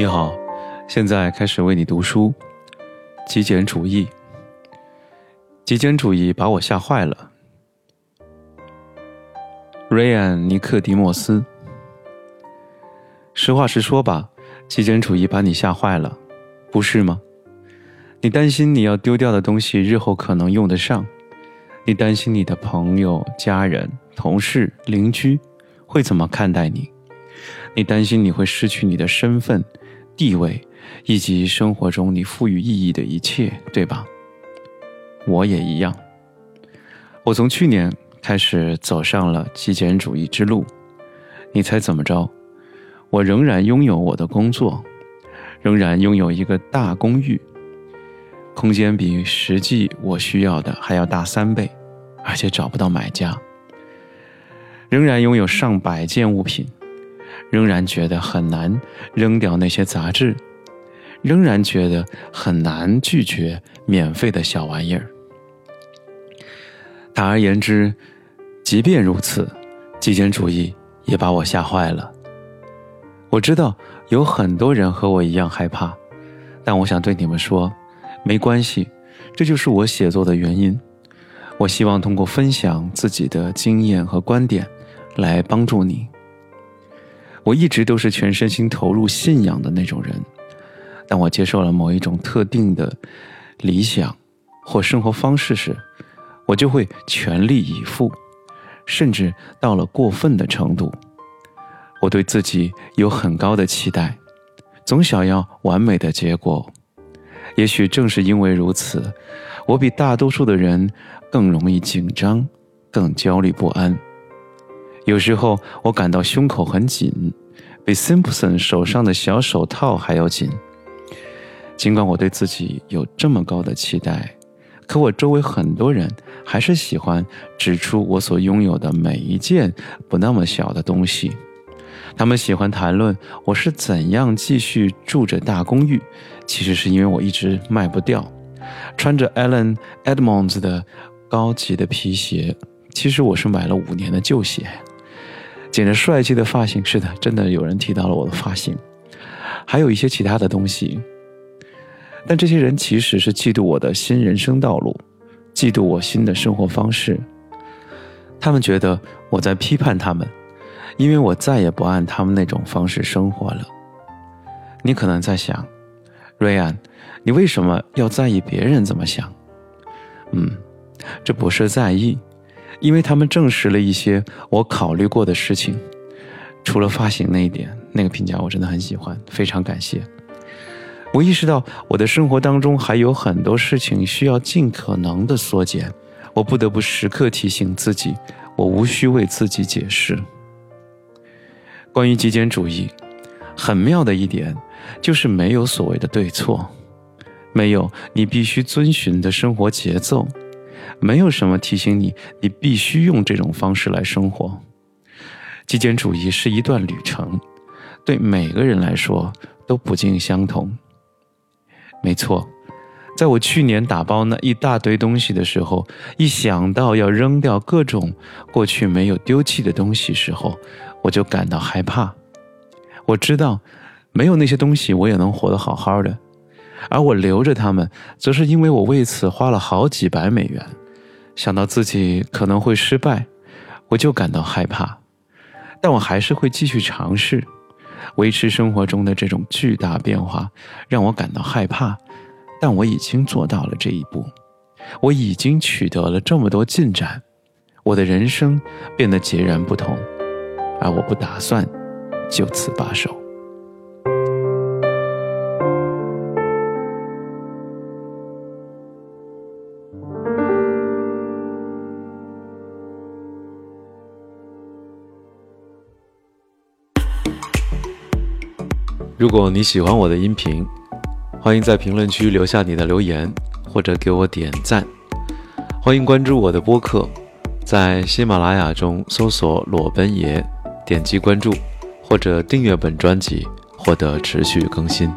你好，现在开始为你读书。极简主义，极简主义把我吓坏了。瑞安·尼克迪莫斯，实话实说吧，极简主义把你吓坏了，不是吗？你担心你要丢掉的东西日后可能用得上，你担心你的朋友、家人、同事、邻居会怎么看待你，你担心你会失去你的身份。地位，以及生活中你赋予意义的一切，对吧？我也一样。我从去年开始走上了极简主义之路。你猜怎么着？我仍然拥有我的工作，仍然拥有一个大公寓，空间比实际我需要的还要大三倍，而且找不到买家。仍然拥有上百件物品。仍然觉得很难扔掉那些杂志，仍然觉得很难拒绝免费的小玩意儿。坦而言之，即便如此，极简主义也把我吓坏了。我知道有很多人和我一样害怕，但我想对你们说，没关系，这就是我写作的原因。我希望通过分享自己的经验和观点，来帮助你。我一直都是全身心投入信仰的那种人，当我接受了某一种特定的理想或生活方式时，我就会全力以赴，甚至到了过分的程度。我对自己有很高的期待，总想要完美的结果。也许正是因为如此，我比大多数的人更容易紧张，更焦虑不安。有时候我感到胸口很紧，比 Simpson 手上的小手套还要紧。尽管我对自己有这么高的期待，可我周围很多人还是喜欢指出我所拥有的每一件不那么小的东西。他们喜欢谈论我是怎样继续住着大公寓，其实是因为我一直卖不掉。穿着 Allen Edmonds 的高级的皮鞋，其实我是买了五年的旧鞋。剪着帅气的发型，是的，真的有人提到了我的发型，还有一些其他的东西。但这些人其实是嫉妒我的新人生道路，嫉妒我新的生活方式。他们觉得我在批判他们，因为我再也不按他们那种方式生活了。你可能在想，瑞安，你为什么要在意别人怎么想？嗯，这不是在意。因为他们证实了一些我考虑过的事情，除了发型那一点，那个评价我真的很喜欢，非常感谢。我意识到我的生活当中还有很多事情需要尽可能的缩减，我不得不时刻提醒自己，我无需为自己解释。关于极简主义，很妙的一点就是没有所谓的对错，没有你必须遵循的生活节奏。没有什么提醒你，你必须用这种方式来生活。极简主义是一段旅程，对每个人来说都不尽相同。没错，在我去年打包那一大堆东西的时候，一想到要扔掉各种过去没有丢弃的东西时候，我就感到害怕。我知道，没有那些东西，我也能活得好好的。而我留着它们，则是因为我为此花了好几百美元。想到自己可能会失败，我就感到害怕。但我还是会继续尝试。维持生活中的这种巨大变化让我感到害怕，但我已经做到了这一步。我已经取得了这么多进展，我的人生变得截然不同，而我不打算就此罢手。如果你喜欢我的音频，欢迎在评论区留下你的留言，或者给我点赞。欢迎关注我的播客，在喜马拉雅中搜索“裸奔爷”，点击关注或者订阅本专辑，获得持续更新。